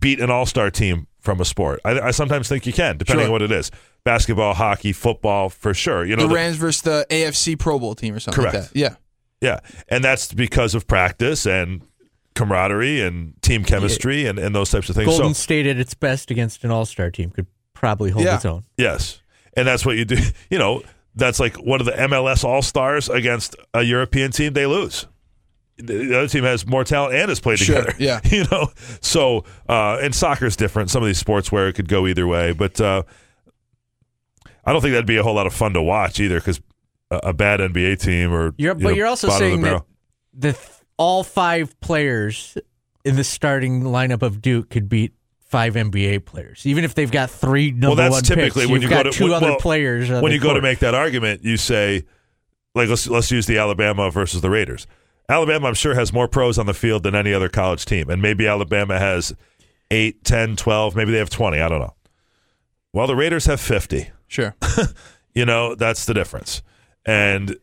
Speaker 3: beat an all star team from a sport? I, I sometimes think you can, depending
Speaker 6: Sure.
Speaker 3: on what it is. Basketball, hockey, football, for sure. You know,
Speaker 6: the
Speaker 3: the-
Speaker 6: Rams versus the AFC Pro Bowl team or something
Speaker 3: Correct.
Speaker 6: like that. Yeah.
Speaker 3: yeah, and that's because of practice and camaraderie and team chemistry and, and those types of things.
Speaker 4: Golden
Speaker 3: so,
Speaker 4: State at its best against an All Star team could probably hold
Speaker 6: Yeah.
Speaker 4: its own.
Speaker 3: yes, and that's what you do. You know, that's like one of the MLS All Stars against a European team. They lose. The the other team has more talent and has played
Speaker 6: Sure,
Speaker 3: together.
Speaker 6: yeah.
Speaker 3: you know. So, uh, and soccer's different. Some of these sports where it could go either way, but uh, I don't think that'd be a whole lot of fun to watch either because a, a bad NBA team or
Speaker 4: You're,
Speaker 3: you
Speaker 4: but
Speaker 3: know,
Speaker 4: you're also
Speaker 3: bottom of the
Speaker 4: saying that the th- all five players in the starting lineup of Duke could beat five NBA players, even if they've got three number
Speaker 3: well, that's
Speaker 4: one
Speaker 3: typically
Speaker 4: picks.
Speaker 3: when
Speaker 4: You've
Speaker 3: you
Speaker 4: got
Speaker 3: go to
Speaker 4: two
Speaker 3: when-
Speaker 4: other
Speaker 3: well,
Speaker 4: players.
Speaker 3: when
Speaker 4: the
Speaker 3: you go to make that argument, you say, like, let's let's use the Alabama versus the Raiders. Alabama, I'm sure, has more pros on the field than any other college team, and maybe Alabama has 8, 10, 12, maybe they have 20. I don't know. Well, the Raiders have 50.
Speaker 6: Sure.
Speaker 3: You know, that's the difference. And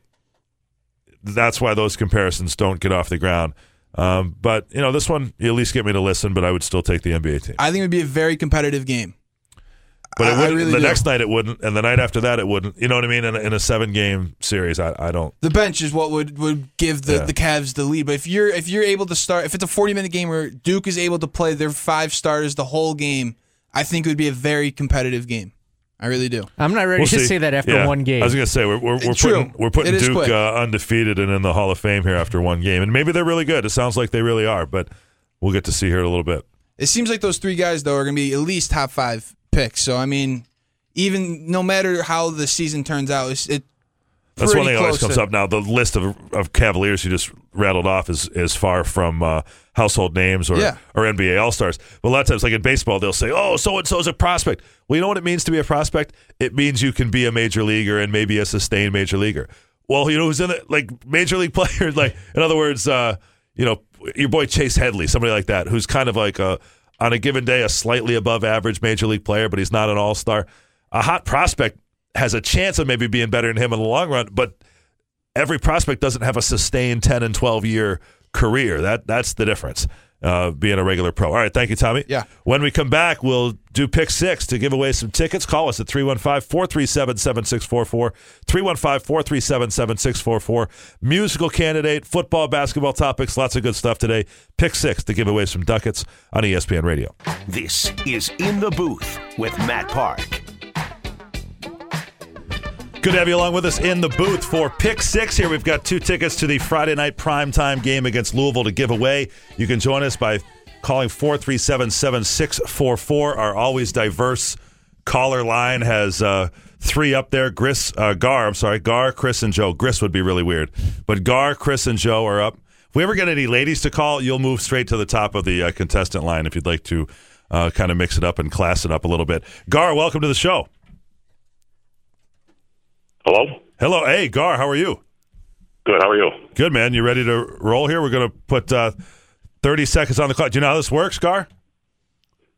Speaker 3: that's why those comparisons don't get off the ground. Um, but, you know, this one, you at least get me to listen, but I would still take the NBA team.
Speaker 6: I think it would be a very competitive game.
Speaker 3: But it
Speaker 6: I- I
Speaker 3: wouldn't,
Speaker 6: really
Speaker 3: the
Speaker 6: do.
Speaker 3: next night it wouldn't, and the night after that it wouldn't. You know what I mean? In a, in a seven game series, I, I don't.
Speaker 6: The bench is what would, would give the,
Speaker 3: Yeah.
Speaker 6: the Cavs the lead. But if you're if you're able to start if it's a 40 minute game where Duke is able to play their five starters the whole game, I think it would be a very competitive game. I really do.
Speaker 4: I'm not ready
Speaker 3: We'll
Speaker 4: to
Speaker 3: see.
Speaker 4: say that after
Speaker 3: Yeah.
Speaker 4: one game.
Speaker 3: I was going to say we're we're, we're putting we're putting
Speaker 6: It is
Speaker 3: Duke uh, undefeated and in the Hall of Fame here after one game, and maybe they're really good. It sounds like they really are, but we'll get to see here in a little bit.
Speaker 6: It seems like those three guys though are going to be at least top five picks. So I mean, even no matter how the season turns out, it's, it
Speaker 3: That's one thing that always comes
Speaker 6: to-
Speaker 3: up now. The list of of Cavaliers you just rattled off is is far from uh, household names or
Speaker 6: Yeah.
Speaker 3: or NBA All Stars. But a lot of times, like in baseball, they'll say, "Oh, so and so's a prospect." Well, you know what it means to be a prospect? It means you can be a major leaguer and maybe a sustained major leaguer. Well, you know who's in it? Like major league players. Like in other words, uh, you know your boy Chase Headley, somebody like that, who's kind of like a on a given day a slightly above average major league player, but he's not an all star. A hot prospect has a chance of maybe being better than him in the long run, but every prospect doesn't have a sustained 10 and 12 year career. That that's the difference. Uh, being a regular pro. All right, thank you, Tommy.
Speaker 6: Yeah.
Speaker 3: When we come back, we'll do pick six to give away some tickets. Call us at 315 437 7644. 315 437 7644. Musical candidate, football, basketball topics, lots of good stuff today. Pick six to give away some ducats on ESPN Radio.
Speaker 2: This is In the Booth with Matt Park.
Speaker 3: Good to have you along with us in the booth for Pick Six. Here we've got two tickets to the Friday night primetime game against Louisville to give away. You can join us by calling 437 7644. Our always diverse caller line has uh, three up there. Gris, uh, Gar, I'm sorry, Gar, Chris, and Joe. Gris would be really weird. But Gar, Chris, and Joe are up. If we ever get any ladies to call, you'll move straight to the top of the uh, contestant line if you'd like to uh, kind of mix it up and class it up a little bit. Gar, welcome to the show.
Speaker 7: Hello?
Speaker 3: Hello. Hey, Gar, how are you?
Speaker 7: Good. How are you?
Speaker 3: Good, man. You ready to roll here? We're going to put uh, 30 seconds on the clock. Do you know how this works, Gar?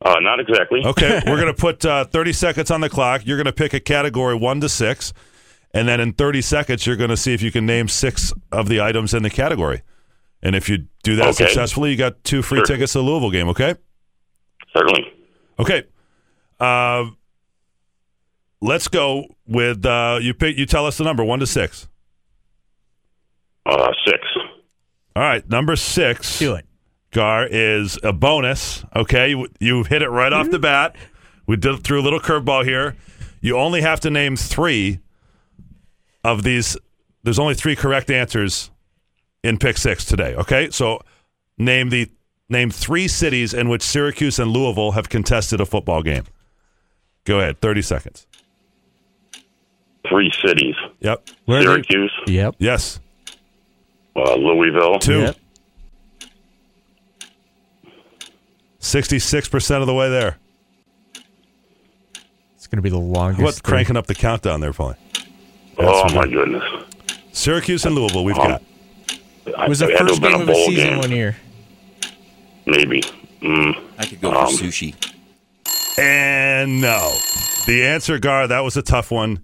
Speaker 7: Uh, not exactly.
Speaker 3: Okay. We're going to put uh, 30 seconds on the clock. You're going to pick a category one to six. And then in 30 seconds, you're going to see if you can name six of the items in the category. And if you do that
Speaker 7: Okay.
Speaker 3: successfully, you got two free
Speaker 7: Sure.
Speaker 3: tickets to the Louisville game, okay?
Speaker 7: Certainly.
Speaker 3: Okay. Uh, let's go with uh, you pick you tell us the number one to six.
Speaker 7: Uh, six.
Speaker 3: All right, number six.
Speaker 4: Do it.
Speaker 3: Gar is a bonus. Okay, you, you hit it right off the bat. We did threw a little curveball here. You only have to name three of these. There's only three correct answers in pick six today. Okay, so name the name three cities in which Syracuse and Louisville have contested a football game. Go ahead, thirty seconds.
Speaker 7: Three cities.
Speaker 3: Yep.
Speaker 4: Where
Speaker 7: Syracuse,
Speaker 4: Yep.
Speaker 3: Yes.
Speaker 7: uh, Louisville,
Speaker 3: Two.
Speaker 4: Yep.
Speaker 3: Sixty-six percent of the way there.
Speaker 4: It's going to be the longest. What's
Speaker 3: cranking up the countdown there, Paulie?
Speaker 7: Oh,
Speaker 3: That's
Speaker 7: my
Speaker 3: right.
Speaker 7: goodness.
Speaker 3: Syracuse and Louisville. We've
Speaker 7: Um,
Speaker 3: got.
Speaker 7: I-
Speaker 4: It was the
Speaker 7: it had to
Speaker 4: first game
Speaker 7: a
Speaker 4: of a
Speaker 7: bowl
Speaker 4: season
Speaker 7: game.
Speaker 4: one year.
Speaker 7: Maybe. Mm.
Speaker 8: I could go
Speaker 7: Um,
Speaker 8: for sushi.
Speaker 3: And no. The answer, Gar, that was a tough one.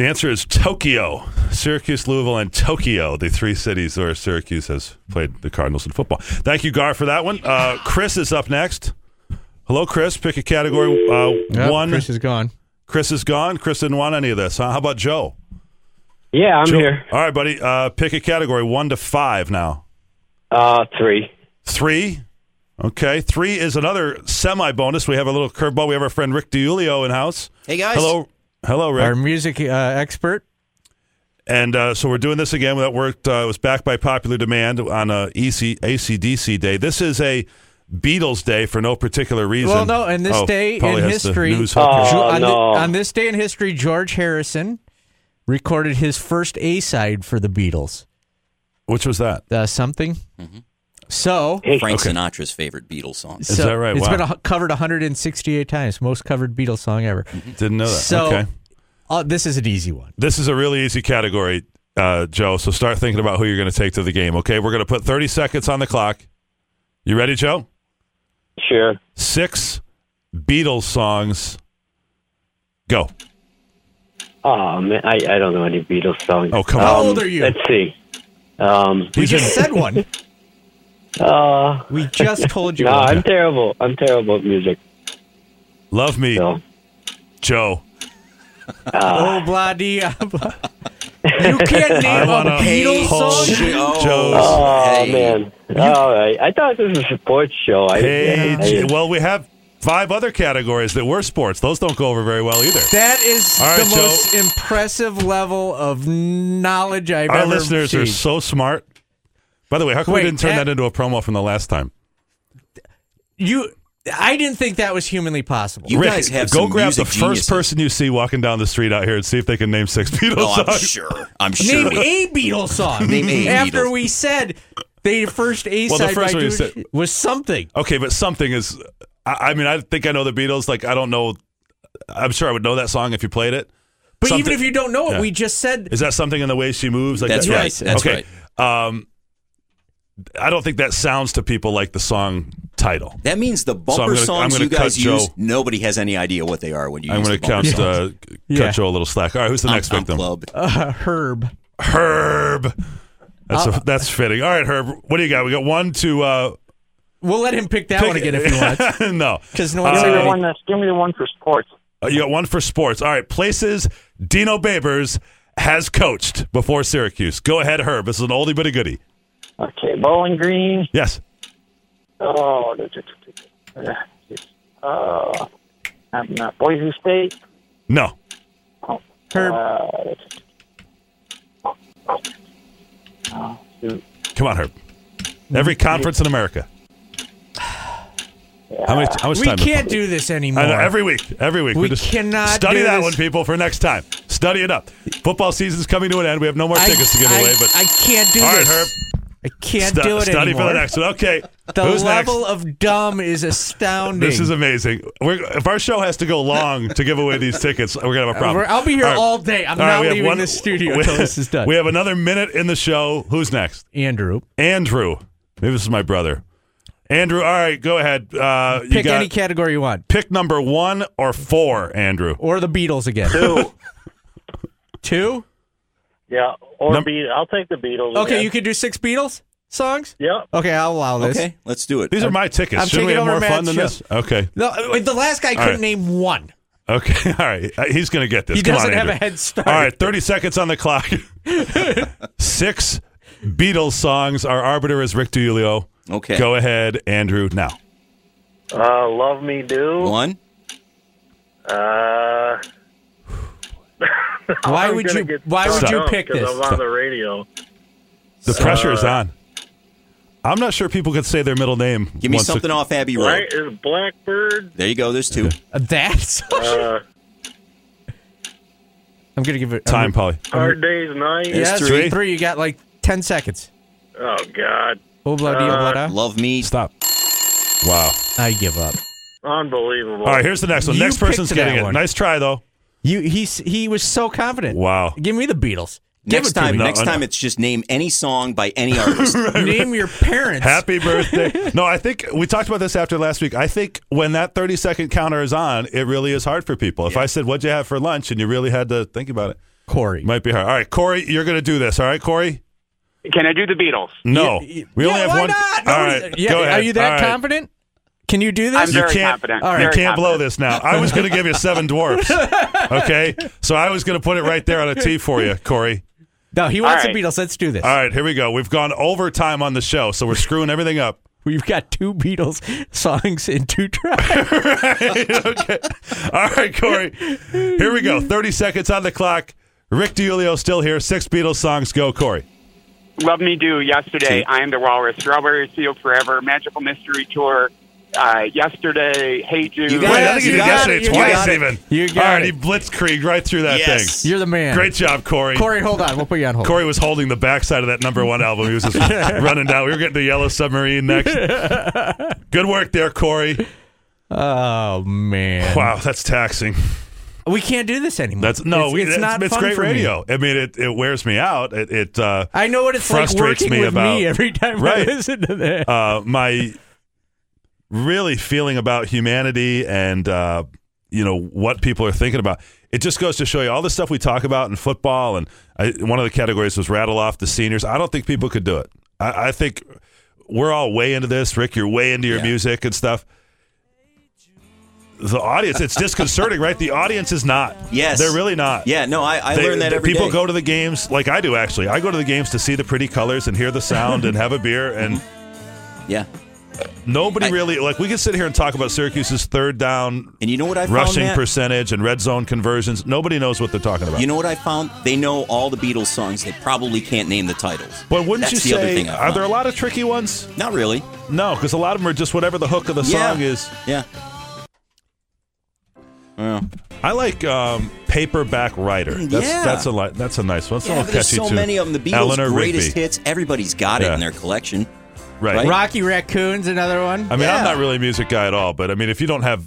Speaker 3: The answer is Tokyo. Syracuse, Louisville, and Tokyo, the three cities where Syracuse has played the Cardinals in football. Thank you, Gar, for that one. Uh, Chris is up next. Hello, Chris. Pick a category. Uh,
Speaker 4: Yep,
Speaker 3: one.
Speaker 4: Chris is gone.
Speaker 3: Chris is gone. Chris didn't want any of this. Huh? How about Joe?
Speaker 8: Yeah, I'm
Speaker 3: Joe-
Speaker 8: here.
Speaker 3: All right, buddy. Uh, pick a category one to five now.
Speaker 8: Uh, three.
Speaker 3: Three. Okay. Three is another semi bonus. We have a little curveball. We have our friend Rick DiUlio in house.
Speaker 9: Hey, guys.
Speaker 3: Hello. Hello, Rick.
Speaker 4: Our music uh, expert.
Speaker 3: And uh, so we're doing this again. That worked. Uh, it was backed by popular demand on a EC, ACDC day. This is a Beatles day for no particular reason.
Speaker 4: Well, no, and this
Speaker 3: Oh,
Speaker 4: day in history,
Speaker 3: news hook here.
Speaker 4: Jo-
Speaker 8: Oh,
Speaker 4: on, thi-
Speaker 8: no.
Speaker 4: on this day in history, George Harrison recorded his first A side for the Beatles.
Speaker 3: Which was that?
Speaker 4: Uh, something. So,
Speaker 9: Frank
Speaker 3: Okay.
Speaker 9: Sinatra's favorite Beatles song.
Speaker 4: so
Speaker 3: that right?
Speaker 4: It's
Speaker 3: Wow.
Speaker 4: been a, covered 168 times, most covered Beatles song ever.
Speaker 3: Didn't know that.
Speaker 4: So,
Speaker 3: okay.
Speaker 4: uh, this is an easy one.
Speaker 3: This is a really easy category, uh, Joe. So start thinking about who you're going to take to the game. Okay, we're going to put 30 seconds on the clock. You ready, Joe?
Speaker 8: Sure.
Speaker 3: Six Beatles songs. Go.
Speaker 8: Oh man, I, I don't know any Beatles songs.
Speaker 3: Oh, come on.
Speaker 4: How old are you?
Speaker 8: Let's see. Um,
Speaker 4: We just said one.
Speaker 8: uh,
Speaker 4: We just told you.
Speaker 8: no,
Speaker 4: one.
Speaker 8: I'm terrible. I'm terrible at music.
Speaker 3: Love me,
Speaker 8: So,
Speaker 3: Joe.
Speaker 4: Oh, blah, dee, ah, blah. You can't name a
Speaker 3: wanna
Speaker 4: Beatles song?
Speaker 9: Joe.
Speaker 3: Joe's.
Speaker 8: oh
Speaker 9: Hey.
Speaker 8: man. All right. I thought this was a sports show. I,
Speaker 3: Hey,
Speaker 8: I-
Speaker 3: J- well, we have five other categories that were sports. Those don't go over very well either.
Speaker 4: That is
Speaker 3: All right,
Speaker 4: the
Speaker 3: Joe.
Speaker 4: most impressive level of knowledge I've
Speaker 3: Our
Speaker 4: ever Our
Speaker 3: listeners are so smart. By the way, how come
Speaker 4: Wait,
Speaker 3: we didn't turn
Speaker 4: that-
Speaker 3: that into a promo from the last time?
Speaker 4: you, I didn't think that was humanly possible.
Speaker 9: You
Speaker 3: Rick,
Speaker 9: guys have
Speaker 3: go
Speaker 9: some
Speaker 3: grab the
Speaker 9: music
Speaker 3: first
Speaker 9: geniuses.
Speaker 3: person you see walking down the street out here and see if they can name six Beatles
Speaker 9: Oh, I'm sure. I'm sure.
Speaker 4: Name a Beatles song.
Speaker 9: Name a
Speaker 4: After
Speaker 9: Beatles.
Speaker 4: we said the first A
Speaker 3: Well, the first
Speaker 4: by
Speaker 3: one you said-
Speaker 4: was something.
Speaker 3: Okay, but something is. I, I mean, I think I know the Beatles. Like, I don't know. I'm sure I would know that song if you played it.
Speaker 4: But
Speaker 3: Something-
Speaker 4: even if you don't know it,
Speaker 3: Yeah.
Speaker 4: we just said
Speaker 3: Is that something in the way she moves? Like
Speaker 9: That's
Speaker 3: that?
Speaker 9: right. That's
Speaker 3: okay. Um, I don't think that sounds to people like the song title.
Speaker 9: That means the
Speaker 3: So
Speaker 9: bumper
Speaker 3: gonna-
Speaker 9: songs you guys
Speaker 3: Joe.
Speaker 9: use, nobody has any idea what they are when you
Speaker 3: I'm
Speaker 9: use
Speaker 3: going to
Speaker 9: bumper
Speaker 3: count
Speaker 9: songs.
Speaker 3: uh, cut
Speaker 4: Yeah.
Speaker 3: Joe a little slack. All right, who's the
Speaker 9: I'm-
Speaker 3: next
Speaker 9: I'm
Speaker 3: victim?
Speaker 9: club.
Speaker 4: uh, Herb.
Speaker 3: Herb. That's
Speaker 4: Uh,
Speaker 3: a, that's fitting. All right, Herb. What do you got? We got one two. Uh,
Speaker 4: We'll let him pick that
Speaker 3: pick-
Speaker 4: one again if he wants.
Speaker 3: no,
Speaker 4: Because no one's
Speaker 3: Uh,
Speaker 5: Give me the one. That's, give me the one for sports.
Speaker 3: Uh, you got one for sports. All right, places Dino Babers has coached before Syracuse. Go ahead, Herb. This is an oldie but a goodie.
Speaker 5: Okay, Bowling Green.
Speaker 3: Yes.
Speaker 5: Oh, uh, I'm not Boise State.
Speaker 3: No.
Speaker 4: Herb.
Speaker 5: Uh,
Speaker 3: Come on, Herb. Every conference in America. How many? How much
Speaker 4: we
Speaker 3: time?
Speaker 4: can't do this anymore.
Speaker 3: I know, every week, every week.
Speaker 4: We
Speaker 3: just
Speaker 4: cannot
Speaker 3: study
Speaker 4: do
Speaker 3: that
Speaker 4: this.
Speaker 3: one, people, for next time. Study it up. Football season's coming to an end. We have no more
Speaker 4: I-
Speaker 3: tickets to give
Speaker 4: I-
Speaker 3: away. But
Speaker 4: I can't do
Speaker 3: all right,
Speaker 4: this.
Speaker 3: Herb.
Speaker 4: I can't
Speaker 3: stu-
Speaker 4: do it
Speaker 3: study
Speaker 4: anymore.
Speaker 3: for the next one. Okay.
Speaker 4: The
Speaker 3: Who's
Speaker 4: level
Speaker 3: next?
Speaker 4: of dumb is astounding.
Speaker 3: This is amazing. We're, if our show has to go long to give away these tickets, we're gonna have a problem.
Speaker 4: We're- I'll be here
Speaker 3: All right.
Speaker 4: all day. I'm
Speaker 3: All right,
Speaker 4: not
Speaker 3: we have
Speaker 4: leaving
Speaker 3: one-
Speaker 4: the studio
Speaker 3: we-
Speaker 4: until this is done.
Speaker 3: We have another minute in the show. Who's next?
Speaker 4: Andrew.
Speaker 3: Andrew. Maybe this is my brother. Andrew. All right, go ahead. Uh, you
Speaker 4: Pick
Speaker 3: got
Speaker 4: any category you want.
Speaker 3: pick number one or four, Andrew.
Speaker 4: Or the Beatles again.
Speaker 5: two.
Speaker 4: Two?
Speaker 5: Yeah, or
Speaker 3: Num-
Speaker 5: Be- I'll take the Beatles.
Speaker 4: Okay,
Speaker 5: again.
Speaker 4: you could do six Beatles songs?
Speaker 5: Yep.
Speaker 4: Okay, I'll allow this.
Speaker 9: Okay, let's do it.
Speaker 3: These are my tickets.
Speaker 4: I'm
Speaker 3: Shouldn't we
Speaker 4: taking
Speaker 3: have
Speaker 4: over
Speaker 3: more fun than
Speaker 4: Matt's
Speaker 3: this? Okay.
Speaker 4: No, wait, the last guy couldn't
Speaker 3: right.
Speaker 4: name one.
Speaker 3: Okay. All right. Uh, He's going to get this.
Speaker 4: He
Speaker 3: Come
Speaker 4: doesn't
Speaker 3: on,
Speaker 4: have
Speaker 3: Andrew.
Speaker 4: a head start.
Speaker 3: All right. 30 seconds on the clock. Six Beatles songs. Our arbiter is Rick DiUlio.
Speaker 9: Okay.
Speaker 3: Go ahead, Andrew, now.
Speaker 5: Uh, Love Me Do.
Speaker 9: One.
Speaker 5: Uh,
Speaker 4: Why would you
Speaker 5: get
Speaker 4: why would you
Speaker 5: up
Speaker 4: pick
Speaker 5: 'cause
Speaker 4: this?
Speaker 5: I'm on the radio.
Speaker 3: The pressure is on. I'm not sure people could say their middle name.
Speaker 9: Give me something
Speaker 3: it-
Speaker 9: off Abbey Road.
Speaker 5: Right? Is Blackbird?
Speaker 9: There you go. There's two.
Speaker 4: Uh, That's
Speaker 5: Uh,
Speaker 4: I'm gonna give it
Speaker 3: Time, Paulie.
Speaker 5: Hard Day's Night?
Speaker 4: Yes,
Speaker 9: There's
Speaker 4: three.
Speaker 9: three.
Speaker 4: You got like ten seconds.
Speaker 5: Oh, God.
Speaker 4: Obla di oblada.
Speaker 9: Love me.
Speaker 3: Stop. Wow.
Speaker 4: I give up.
Speaker 5: Unbelievable.
Speaker 3: All right, here's the next one.
Speaker 4: You
Speaker 3: next person's getting
Speaker 4: that
Speaker 3: it.
Speaker 4: one.
Speaker 3: Nice try, though.
Speaker 4: You he's he was so confident.
Speaker 3: Wow.
Speaker 4: Give me the Beatles. Give
Speaker 9: Next
Speaker 4: it to
Speaker 9: time,
Speaker 4: me.
Speaker 9: Next
Speaker 3: no.
Speaker 9: time, it's just name any song by any artist.
Speaker 4: Name your parents.
Speaker 3: Happy birthday. no, I think we talked about this after last week. I think when that 30 second counter is on, it really is hard for people. If I said, What'd you have for lunch? and you really had to think about it.
Speaker 4: Corey.
Speaker 3: Might be hard. All right, Corey, you're going to do this. All right, Corey.
Speaker 10: Can I do the Beatles?
Speaker 3: No,
Speaker 4: Y-
Speaker 3: we only
Speaker 4: Yeah,
Speaker 3: have
Speaker 4: why
Speaker 3: one.
Speaker 4: not?
Speaker 3: All
Speaker 4: Nobody-
Speaker 3: right,
Speaker 4: yeah,
Speaker 3: go ahead.
Speaker 4: Are you that
Speaker 3: All right.
Speaker 4: confident? Can you do this?
Speaker 10: I'm
Speaker 3: You
Speaker 10: very
Speaker 3: can't,
Speaker 10: confident.
Speaker 4: All right.
Speaker 3: you
Speaker 10: Very
Speaker 3: can't blow this now. I was going to give you seven dwarfs. Okay, so I was going to put it right there on a tee for you, Corey.
Speaker 4: No, he wants
Speaker 10: All
Speaker 4: the
Speaker 10: right.
Speaker 4: Beatles. Let's do this.
Speaker 3: All right, here we go. We've gone overtime on the show, so we're screwing everything up.
Speaker 4: We've got two Beatles songs in two tracks.
Speaker 3: okay. All right, Corey. Here we go. 30 seconds on the clock. Rick DiUlio still here. Six Beatles songs. Go, Corey.
Speaker 10: Love Me Do, Yesterday, I Am the Walrus, Strawberry Field Forever, Magical Mystery Tour, uh, Yesterday, Hey Jude.
Speaker 9: You got
Speaker 3: Wait,
Speaker 9: it.
Speaker 3: I think you
Speaker 9: You
Speaker 3: did
Speaker 9: got
Speaker 3: yesterday
Speaker 9: it. You
Speaker 3: twice,
Speaker 9: got it.
Speaker 3: even.
Speaker 4: You got
Speaker 3: All right,
Speaker 4: it.
Speaker 3: he blitzkrieg right through that
Speaker 9: Yes.
Speaker 3: thing.
Speaker 4: You're the man.
Speaker 3: Great job, Corey.
Speaker 4: Corey, hold on. We'll put you on hold.
Speaker 3: Corey was holding the backside of that number one album. He was just running down. We were getting to Yellow Submarine next. Good work there, Corey.
Speaker 4: Oh man.
Speaker 3: Wow, that's taxing.
Speaker 4: We can't do this anymore.
Speaker 3: That's no,
Speaker 4: it's,
Speaker 3: we,
Speaker 4: it's
Speaker 3: it's,
Speaker 4: not
Speaker 3: it's
Speaker 4: fun
Speaker 3: great
Speaker 4: for me.
Speaker 3: radio. I mean, it, it wears me out. It, it uh,
Speaker 4: I know what it's like
Speaker 3: frustrates
Speaker 4: working
Speaker 3: me
Speaker 4: with
Speaker 3: about
Speaker 4: me every time
Speaker 3: Right.
Speaker 4: I listen to that.
Speaker 3: uh, my really feeling about humanity and uh, you know what people are thinking about. It just goes to show you all the stuff we talk about in football, and I, one of the categories was rattle off the seniors. I don't think people could do it. I, I think we're all way into this. Rick, you're way into your
Speaker 9: Yeah.
Speaker 3: music and stuff. The audience, it's disconcerting, right? The audience is not.
Speaker 9: Yes.
Speaker 3: They're really not.
Speaker 9: Yeah, no, I, I
Speaker 3: They-
Speaker 9: learned that every
Speaker 3: people
Speaker 9: day.
Speaker 3: go to the games like I do actually. I go to the games to see the pretty colors and hear the sound and have a beer and
Speaker 9: Yeah.
Speaker 3: Nobody
Speaker 9: I-
Speaker 3: really like we can sit here and talk about Syracuse's third down
Speaker 9: And you know what I found,
Speaker 3: rushing
Speaker 9: Matt?
Speaker 3: percentage and red zone conversions. Nobody knows what they're talking about.
Speaker 9: You know what I found? They know all the Beatles songs. They probably can't name the titles.
Speaker 3: but wouldn't
Speaker 9: That's
Speaker 3: you
Speaker 9: the other
Speaker 3: say
Speaker 9: thing
Speaker 3: are there a lot of tricky ones?
Speaker 9: Not really.
Speaker 3: No, because a lot of them are just whatever the hook of the
Speaker 9: Yeah.
Speaker 3: song is.
Speaker 9: Yeah. Well,
Speaker 3: I like um, paperback writer. That's
Speaker 9: Yeah.
Speaker 3: that's a li- that's a nice one. That's a
Speaker 9: yeah, there's
Speaker 3: catchy
Speaker 9: so
Speaker 3: too.
Speaker 9: many of them. The Beatles'
Speaker 3: Eleanor
Speaker 9: greatest
Speaker 3: Rigby.
Speaker 9: hits. Everybody's got
Speaker 3: Yeah.
Speaker 9: it in their collection.
Speaker 3: Right.
Speaker 9: Right.
Speaker 4: Rocky Raccoon's another one.
Speaker 3: I mean,
Speaker 9: Yeah.
Speaker 3: I'm not really a music guy at all, but I mean, if you don't have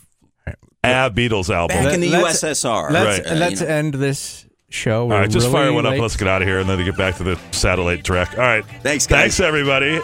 Speaker 3: a Beatles album,
Speaker 9: Back in the
Speaker 4: Let's-
Speaker 9: USSR.
Speaker 4: Let's,
Speaker 9: Uh,
Speaker 4: let's
Speaker 9: know.
Speaker 4: end this show.
Speaker 3: All
Speaker 4: We're
Speaker 3: right, just fire
Speaker 4: really
Speaker 3: one up. Let's get out of here, and then to get back to the satellite track. All right.
Speaker 9: Thanks, guys.
Speaker 3: Thanks, everybody.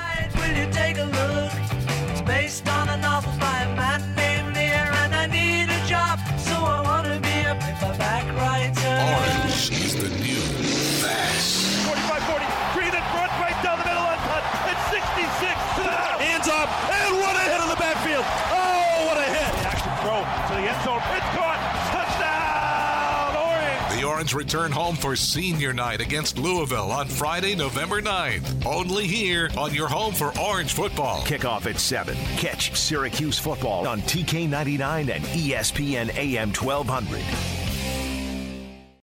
Speaker 11: Return home for senior night against Louisville on Friday, November 9th. Only here on your home for Orange football.
Speaker 2: Kickoff at 7. Catch Syracuse football on TK99 and ESPN AM 1200.